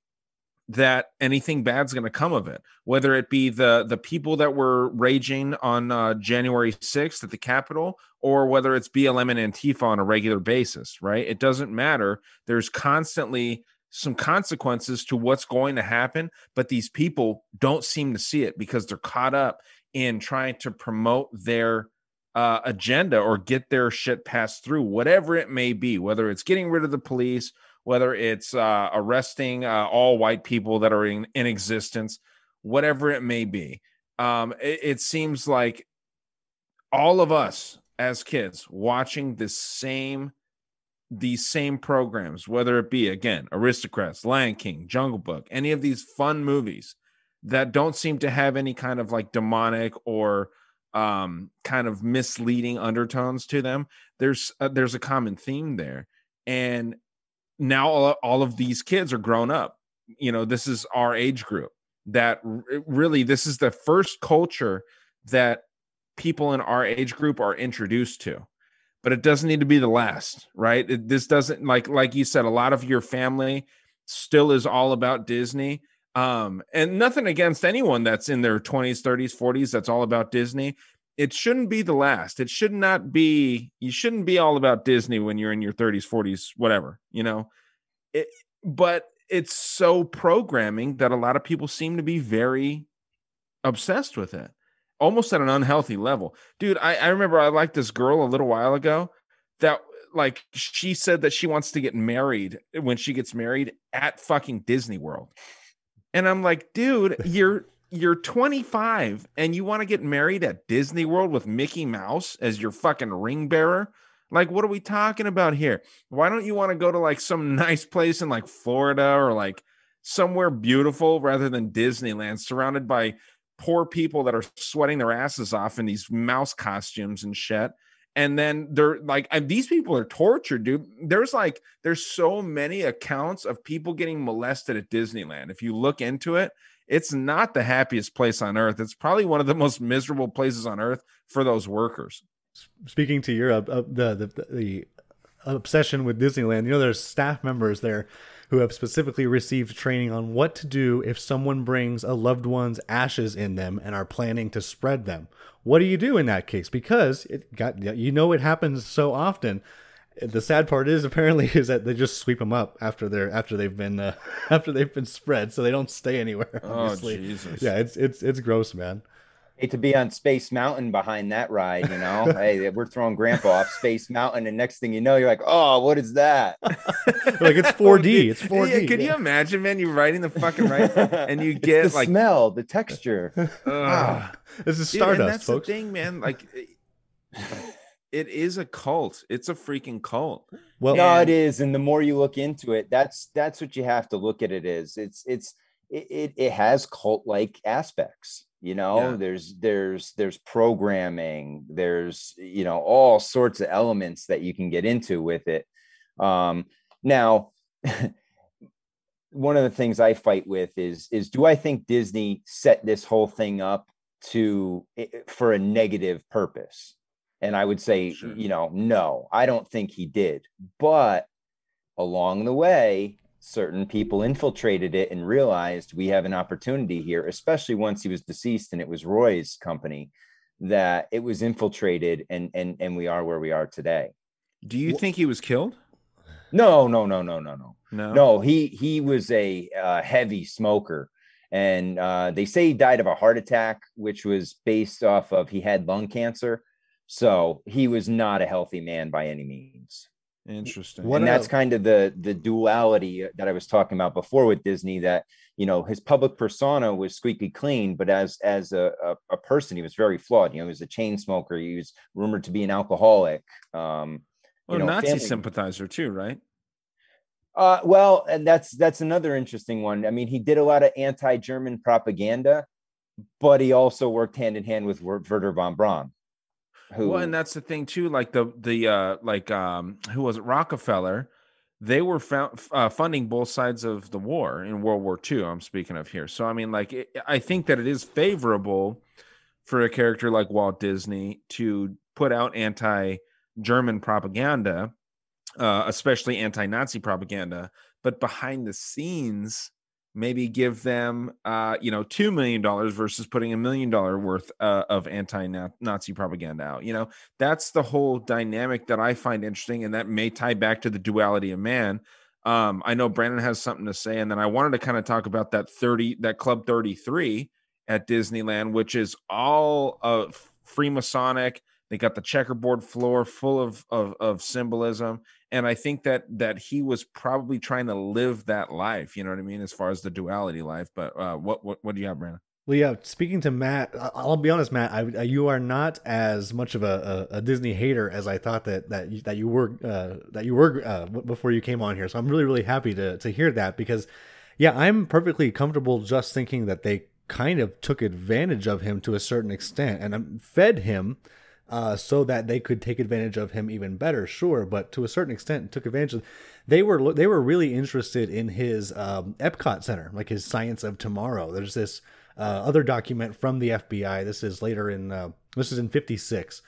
that anything bad's going to come of it. Whether it be the the people that were raging on uh, january 6th at the capitol or whether it's blm and antifa on a regular basis right? It doesn't matter. There's constantly some consequences to what's going to happen, but these people don't seem to see it because they're caught up in trying to promote their uh, agenda or get their shit passed through, whatever it may be, whether it's getting rid of the police, whether it's uh, arresting uh, all white people that are in, in existence, whatever it may be. Um, it, it seems like all of us as kids watching this same these same programs, whether it be again Aristocrats, Lion King, Jungle Book, any of these fun movies that don't seem to have any kind of like demonic or um, kind of misleading undertones to them. There's uh, there's a common theme there, and now all, all of these kids are grown up. You know, this is our age group. That r- really, this is the first culture that people in our age group are introduced to but it doesn't need to be the last, right? It, this doesn't like like you said, a lot of your family still is all about Disney. Um, and nothing against anyone that's in their 20s, 30s, 40s that's all about Disney. It shouldn't be the last. It should not be, you shouldn't be all about Disney when you're in your 30s, 40s, whatever, you know. It, but it's so programming that a lot of people seem to be very obsessed with it almost at an unhealthy level. Dude, I, I remember I liked this girl a little while ago that like she said that she wants to get married when she gets married at fucking Disney World. And I'm like, dude, you're you're 25 and you want to get married at Disney World with Mickey Mouse as your fucking ring bearer? Like, what are we talking about here? Why don't you want to go to like some nice place in like Florida or like somewhere beautiful rather than Disneyland, surrounded by poor people that are sweating their asses off in these mouse costumes and shit and then they're like these people are tortured dude there's like there's so many accounts of people getting molested at disneyland if you look into it it's not the happiest place on earth. It's probably one of the most miserable places on earth for those workers. Speaking to your uh, uh, the, the the obsession with Disneyland, you know, there's staff members there who have specifically received training on what to do if someone brings a loved one's ashes in them and are planning to spread them. What do you do in that case? Because it got you know it happens so often. The sad part is apparently is that they just sweep them up after they're after they've been uh, after they've been spread, so they don't stay anywhere. Obviously. Oh Jesus! Yeah, it's it's it's gross, man. Hate to be on Space Mountain behind that ride, you know. hey, we're throwing Grandpa off Space Mountain, and next thing you know, you're like, "Oh, what is that?" like it's 4D. It's 4D. Yeah, can you imagine, man? You're riding the fucking ride, and you It's get the like smell, the texture. ugh. Ah. This is Dude, Stardust, that's folks. the thing, man. Like, it is a cult. It's a freaking cult. Well, no, And- it is, and the more you look into it, that's that's what you have to look at it as. It's it's it it, it has cult like aspects. You know, Yeah. there's there's there's programming, there's you know all sorts of elements that you can get into with it. Um, now, one of the things I fight with is is do I think Disney set this whole thing up to for a negative purpose? And I would say, Sure. you know, no, I don't think he did. But along the way, certain people infiltrated it and realized we have an opportunity here, especially once he was deceased and it was Roy's company, that it was infiltrated and and and we are where we are today. Do you think he was killed? No, no, no, no, no, no. No. No, he he was a uh, heavy smoker, and uh, they say he died of a heart attack, which was based off of he had lung cancer. So he was not a healthy man by any means. Interesting. What and that's kind of the the duality that I was talking about before with Disney. That you know his public persona was squeaky clean, but as as a a, a person, he was very flawed. You know, he was a chain smoker. He was rumored to be an alcoholic. Um, well, you know, Nazi family- sympathizer too, right? Uh, well, and that's that's another interesting one. I mean, he did a lot of anti-German propaganda, but he also worked hand in hand with Wer- Wernher von Braun, who Well, and that's the thing too. Like the the uh like um who was it Rockefeller? They were found, uh, funding both sides of the war in World War II. I'm speaking of here. So I mean, like it, I think that it is favorable for a character like Walt Disney to put out anti-German propaganda, uh, especially anti-Nazi propaganda, but behind the scenes maybe give them uh you know two million dollars versus putting a million dollar worth uh, of anti-nazi propaganda out you know? That's the whole dynamic that i find interesting and that may tie back to the duality of man. Um i know brandon has something to say and then i wanted to kind of talk about that 30 that club 33 at disneyland which is all of freemasonic. They got the checkerboard floor full of, of of symbolism and i think that that he was probably trying to live that life you know what i mean as far as the duality life but uh what what, what do you have brandon Well, yeah. Speaking to Matt, I'll be honest, Matt. I, you are not as much of a, a, a Disney hater as I thought that that you, that you were uh, that you were uh, before you came on here. So I'm really really happy to to hear that because, yeah, I'm perfectly comfortable just thinking that they kind of took advantage of him to a certain extent and fed him. Uh, so that they could take advantage of him even better, sure, but to a certain extent took advantage of. They were they were really interested in his um, Epcot Center, like his Science of Tomorrow. There's this uh, other document from the FBI. This is later in uh, this is in '56,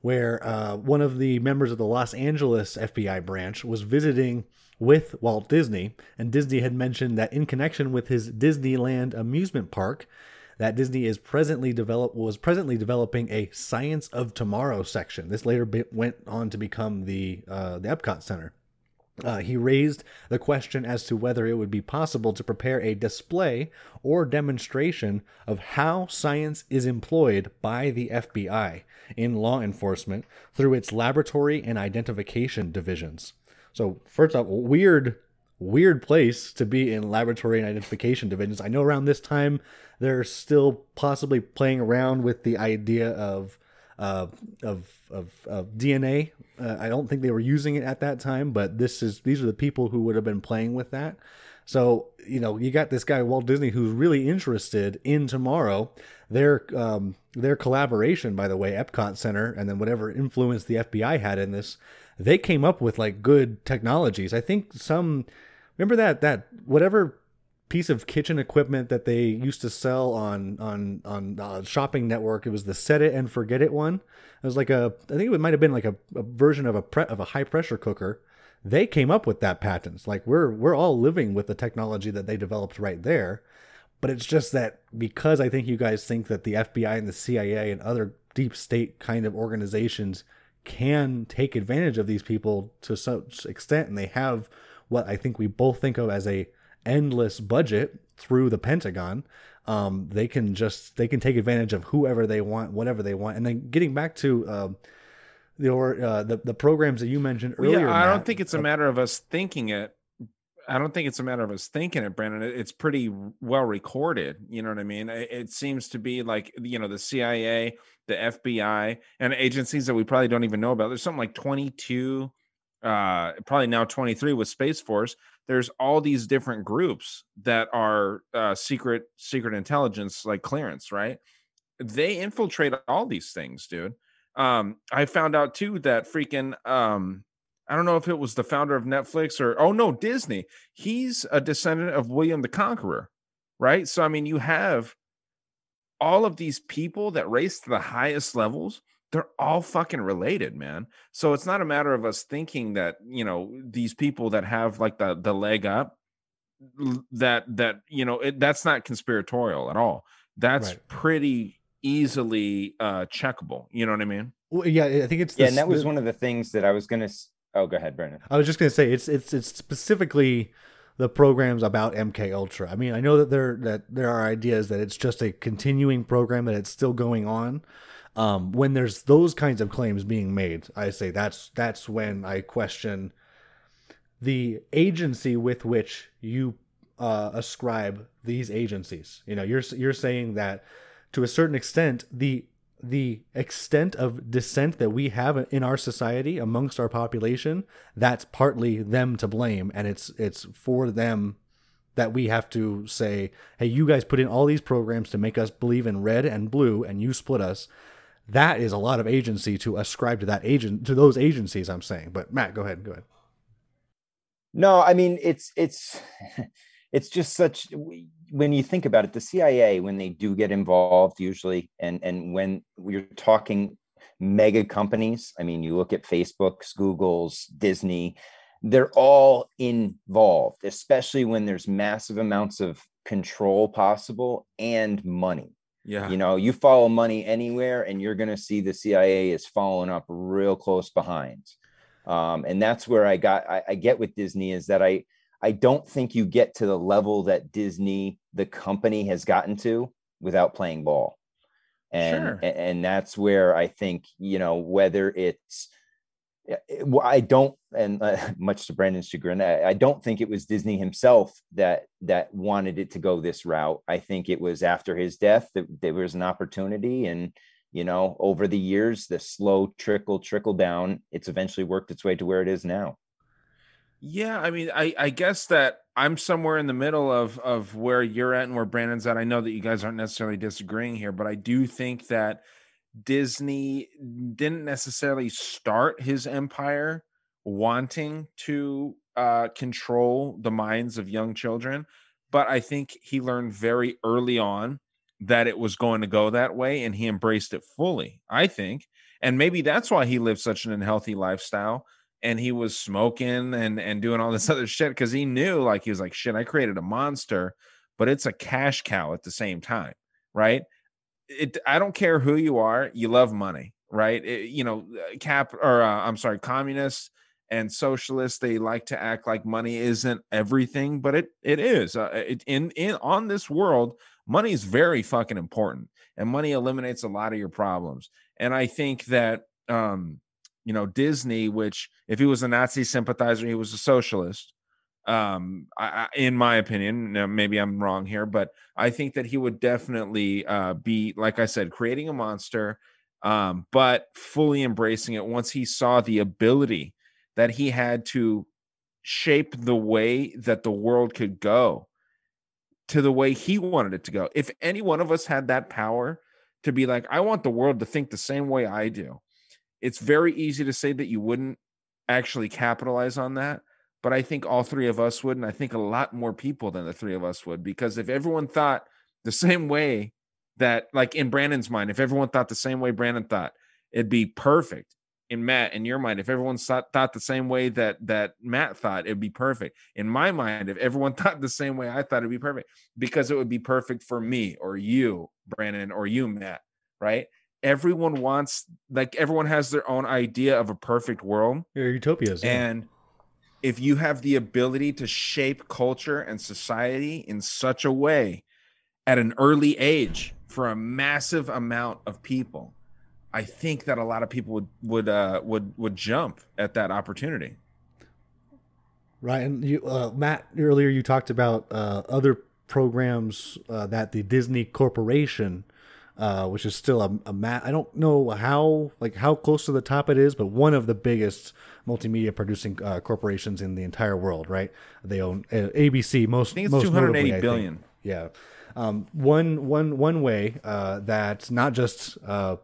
where uh, one of the members of the Los Angeles FBI branch was visiting with Walt Disney, and Disney had mentioned that in connection with his Disneyland amusement park, that Disney is presently develop was presently developing a Science of Tomorrow section. This later be- went on to become the uh, the Epcot Center. Uh, he raised the question as to whether it would be possible to prepare a display or demonstration of how science is employed by the FBI in law enforcement through its laboratory and identification divisions. So, first off, weird, weird place to be in laboratory and identification divisions. I know around this time they're still possibly playing around with the idea of uh, of, of of DNA. Uh, I don't think they were using it at that time, but this is these are the people who would have been playing with that. So you know, you got this guy Walt Disney who's really interested in tomorrow. Their um, their collaboration, by the way, Epcot Center, and then whatever influence the FBI had in this, they came up with like good technologies. I think some remember that that whatever piece of kitchen equipment that they used to sell on on on shopping network. It was the set it and forget it one. It was like a I think it might have been like a, a version of a pre, of a high pressure cooker. They came up with that patent. Like we're we're all living with the technology that they developed right there. But it's just that because I think you guys think that the FBI and the CIA and other deep state kind of organizations can take advantage of these people to such extent and they have what I think we both think of as a endless budget through the Pentagon. Um, they can just they can take advantage of whoever they want, whatever they want. And then getting back to um, the or uh, the the programs that you mentioned Well, earlier, yeah, I Matt, don't think it's a uh, matter of us thinking it. I don't think it's a matter of us thinking it, Brandon. It's pretty well recorded. You know what I mean? It, it seems to be like you know the CIA, the FBI, and agencies that we probably don't even know about. There's something like 22, uh, probably now 23 with Space Force. There's all these different groups that are uh, secret secret intelligence like clearance, right? They infiltrate all these things, dude. Um, I found out too that freaking um, I don't know if it was the founder of Netflix or oh no, Disney. He's a descendant of William the Conqueror, right? So I mean, you have all of these people that race to the highest levels. They're all fucking related, man. So it's not a matter of us thinking that you know these people that have like the the leg up that that you know it, that's not conspiratorial at all. That's Right. pretty easily uh checkable. You know what I mean? Well, yeah, I think it's Yeah, and that was the- one of the things that I was gonna. s- Oh, go ahead, Brendan. I was just gonna say it's it's it's specifically the programs about MK Ultra. I mean, I know that there that there are ideas that it's just a continuing program that it's still going on. Um, when there's those kinds of claims being made, I say that's that's when I question the agency with which you uh, ascribe these agencies. You know, you're you're saying that to a certain extent the the extent of dissent that we have in our society amongst our population that's partly them to blame and it's it's for them that we have to say hey you guys put in all these programs to make us believe in red and blue and you split us that is a lot of agency to ascribe to that agent to those agencies i'm saying but matt go ahead go ahead No, I mean it's it's it's just such when you think about it, the CIA when they do get involved usually, and and when we're talking mega companies, I mean you look at Facebook's, Google's, Disney, they're all involved, especially when there's massive amounts of control possible and money. Yeah. You know, you follow money anywhere, and you're going to see the CIA is following up real close behind. Um, and that's where I got I, I get with Disney is that I I don't think you get to the level that Disney the company has gotten to without playing ball. And Sure. and that's where I think you know whether it's yeah, it- well, I don't, and uh, much to Brandon's chagrin, I, I don't think it was Disney himself that that wanted it to go this route. I think it was after his death that there was an opportunity, and you know, over the years, the slow trickle trickle down, it's eventually worked its way to where it is now. Yeah, I mean, I I guess that I'm somewhere in the middle of of where you're at and where Brandon's at. I know that you guys aren't necessarily disagreeing here, but I do think that Disney didn't necessarily start his empire wanting to uh control the minds of young children, but I think he learned very early on that it was going to go that way and he embraced it fully. I think. And maybe that's why he lived such an unhealthy lifestyle and he was smoking and and doing all this other shit because he knew like he was like shit i created a monster but it's a cash cow at the same time right it i don't care who you are you love money right? It- you know uh, cap or uh, i'm sorry communists and socialists they like to act like money isn't everything but it it is uh, it, in in on this world money is very fucking important and money eliminates a lot of your problems and i think that um you know disney which if he was a nazi sympathizer he was a socialist um I, in my opinion now, maybe i'm wrong here but i think that he would definitely uh be like i said creating a monster um but fully embracing it once he saw the ability that he had to shape the way that the world could go to the way he wanted it to go. If any one of us had that power to be like i want the world to think the same way i do it's very easy to say that you wouldn't actually capitalize on that but I think all three of us would, and I think a lot more people than the three of us would, because if everyone thought the same way that, like in Brandon's mind, if everyone thought the same way Brandon thought, it'd be perfect. In Matt, in your mind, if everyone thought, thought the same way that that Matt thought, it'd be perfect. In my mind, if everyone thought the same way I thought, it'd be perfect because it would be perfect for me or you, Brandon, or you, Matt. Right? Everyone wants, like, everyone has their own idea of a perfect world. Your utopias. yeah. And if you have the ability to shape culture and society in such a way at an early age for a massive amount of people, I think that a lot of people would would uh, would would jump at that opportunity. Right, and you, uh, Matt, earlier you talked about uh, other programs uh, that the Disney Corporation, uh, which is still a, a mat. I don't know how like how close to the top it is, but one of the biggest multimedia producing uh, corporations in the entire world. Right, they own uh, ABC. Most I think it's most two hundred notably, eighty I think. Yeah. Um, one one one way uh, that not just uh,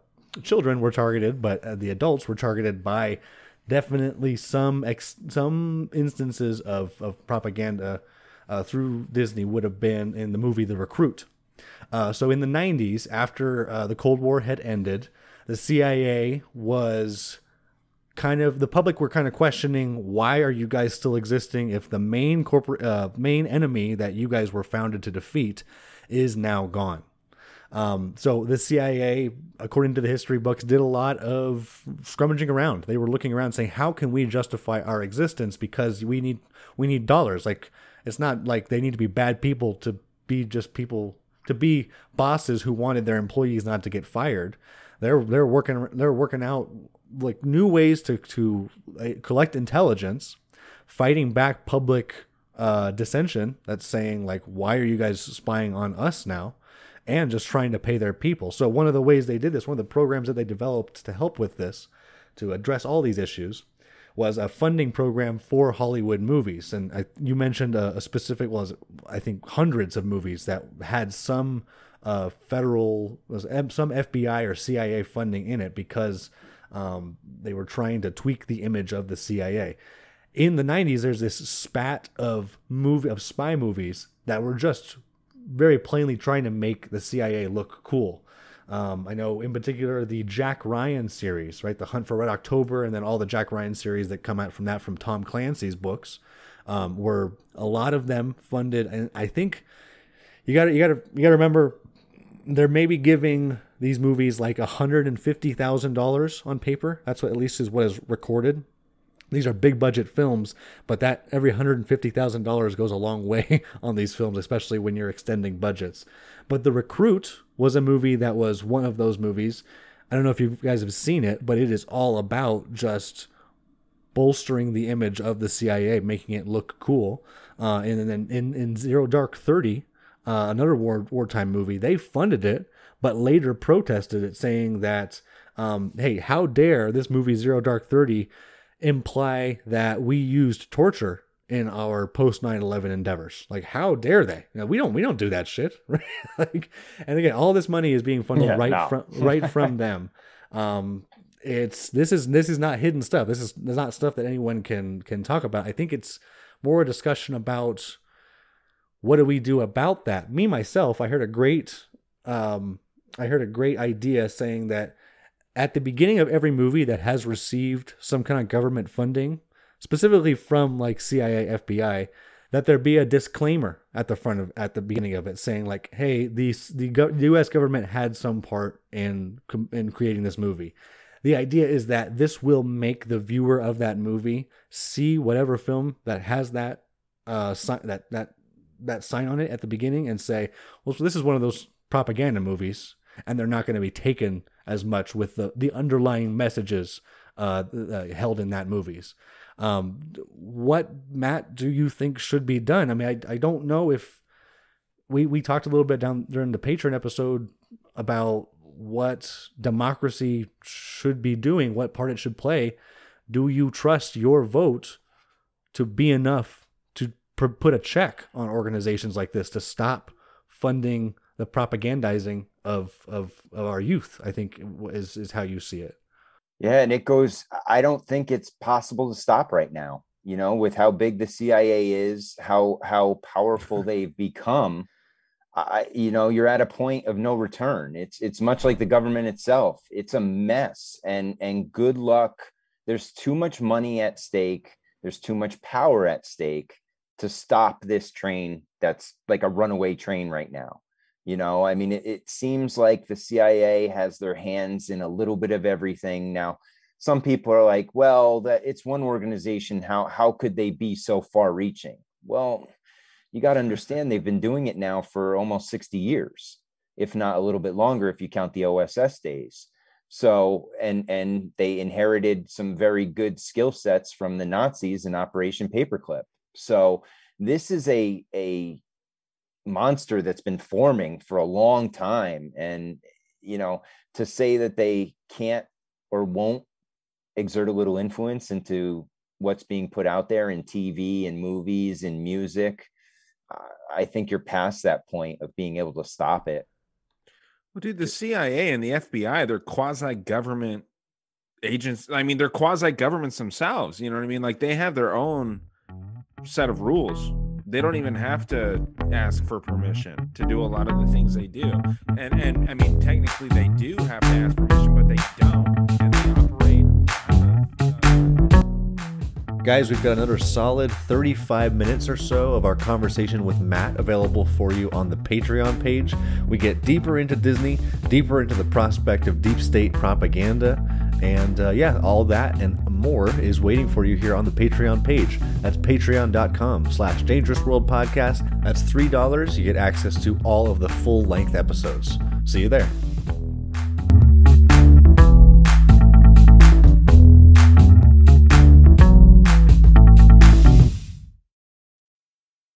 children were targeted, but uh, the adults were targeted by definitely some ex- some instances of of propaganda uh, through Disney would have been in the movie The Recruit. Uh, so in the 90s, after uh, the Cold War had ended, the CIA was kind of the public were kind of questioning why are you guys still existing if the main corporate uh, main enemy that you guys were founded to defeat is now gone. Um, so the CIA, according to the history books, did a lot of scrummaging around. They were looking around saying, "How can we justify our existence? Because we need we need dollars. Like it's not like they need to be bad people to be just people to be bosses who wanted their employees not to get fired. They're they're working they're working out like new ways to to uh, collect intelligence, fighting back public uh, dissension that's saying like, why are you guys spying on us now? And just trying to pay their people. So one of the ways they did this, one of the programs that they developed to help with this, to address all these issues, was a funding program for Hollywood movies. And I, you mentioned a, a specific, was I think hundreds of movies that had some uh, federal, was some FBI or CIA funding in it because um, they were trying to tweak the image of the CIA. In the 90s, there's this spat of movie of spy movies that were just very plainly trying to make the CIA look cool. Um, I know in particular the Jack Ryan series, right? The Hunt for Red October, and then all the Jack Ryan series that come out from that from Tom Clancy's books, um, were a lot of them funded. And I think you got to you got to you got to remember they're maybe giving these movies like hundred and fifty thousand dollars on paper. That's what at least is what is recorded these are big budget films, but that every $150,000 goes a long way on these films, especially when you're extending budgets. But The Recruit was a movie that was one of those movies. I don't know if you guys have seen it, but it is all about just bolstering the image of the CIA, making it look cool. Uh, and then in, in Zero Dark 30, uh, another war wartime movie, they funded it, but later protested it, saying that, um, hey, how dare this movie Zero Dark 30 imply that we used torture in our post 9-11 endeavors. Like how dare they? We don't we don't do that shit right? Like and again all this money is being funneled Yeah, right no. from right from them. Um it's this is this is not hidden stuff. This is this is not stuff that anyone can can talk about. I think it's more a discussion about what do we do about that? Me myself i heard a great um i heard a great idea saying that at the beginning of every movie that has received some kind of government funding, specifically from like CIA, FBI, that there be a disclaimer at the front of at the beginning of it saying like, "Hey, the the go- U.S. government had some part in in creating this movie." The idea is that this will make the viewer of that movie see whatever film that has that uh sign that that that sign on it at the beginning and say, "Well, so this is one of those propaganda movies." and they're not going to be taken as much with the, the underlying messages uh, uh, held in that movies. Um, what Matt do you think should be done? I mean, I, I don't know if we we talked a little bit down during the Patreon episode about what democracy should be doing, what part it should play. Do you trust your vote to be enough to pr- put a check on organizations like this to stop funding the propagandizing of of, of our youth? I think is is how you see it. Yeah, and it goes. I don't think it's possible to stop right now. you know, with how big the CIA is, how how powerful they've become. I, you know, you're at a point of no return. It's it's much like the government itself. It's a mess, and and good luck. There's too much money at stake. There's too much power at stake to stop this train that's like a runaway train right now. You know, I mean, it, it seems like the CIA has their hands in a little bit of everything now. Some people are like, well, that it's one organization. How how could they be so far reaching? Well, you got to understand they've been doing it now for almost 60 years, if not a little bit longer if you count the OSS days. So and and they inherited some very good skill sets from the Nazis in Operation Paperclip. So this is a a monster that's been forming for a long time and you know to say that they can't or won't exert a little influence into what's being put out there in TV and movies and music I think you're past that point of being able to stop it. Well, dude, the CIA and the FBI, they're quasi government agents. I mean, they're quasi governments themselves. You know what I mean? Like they have their own set of rules. They don't even have to ask for permission to do a lot of the things they do. And and I mean, technically they do have to ask permission, but they don't. And they operate. Guys, we've got another solid 35 minutes or so of our conversation with Matt available for you on the Patreon page. We get deeper into Disney, deeper into the prospect of deep state propaganda, and uh, yeah, all that and more is waiting for you here on the Patreon page. That's patreon.com slash dangerous world podcast. That's $3. You get access to all of the full length episodes. See you there.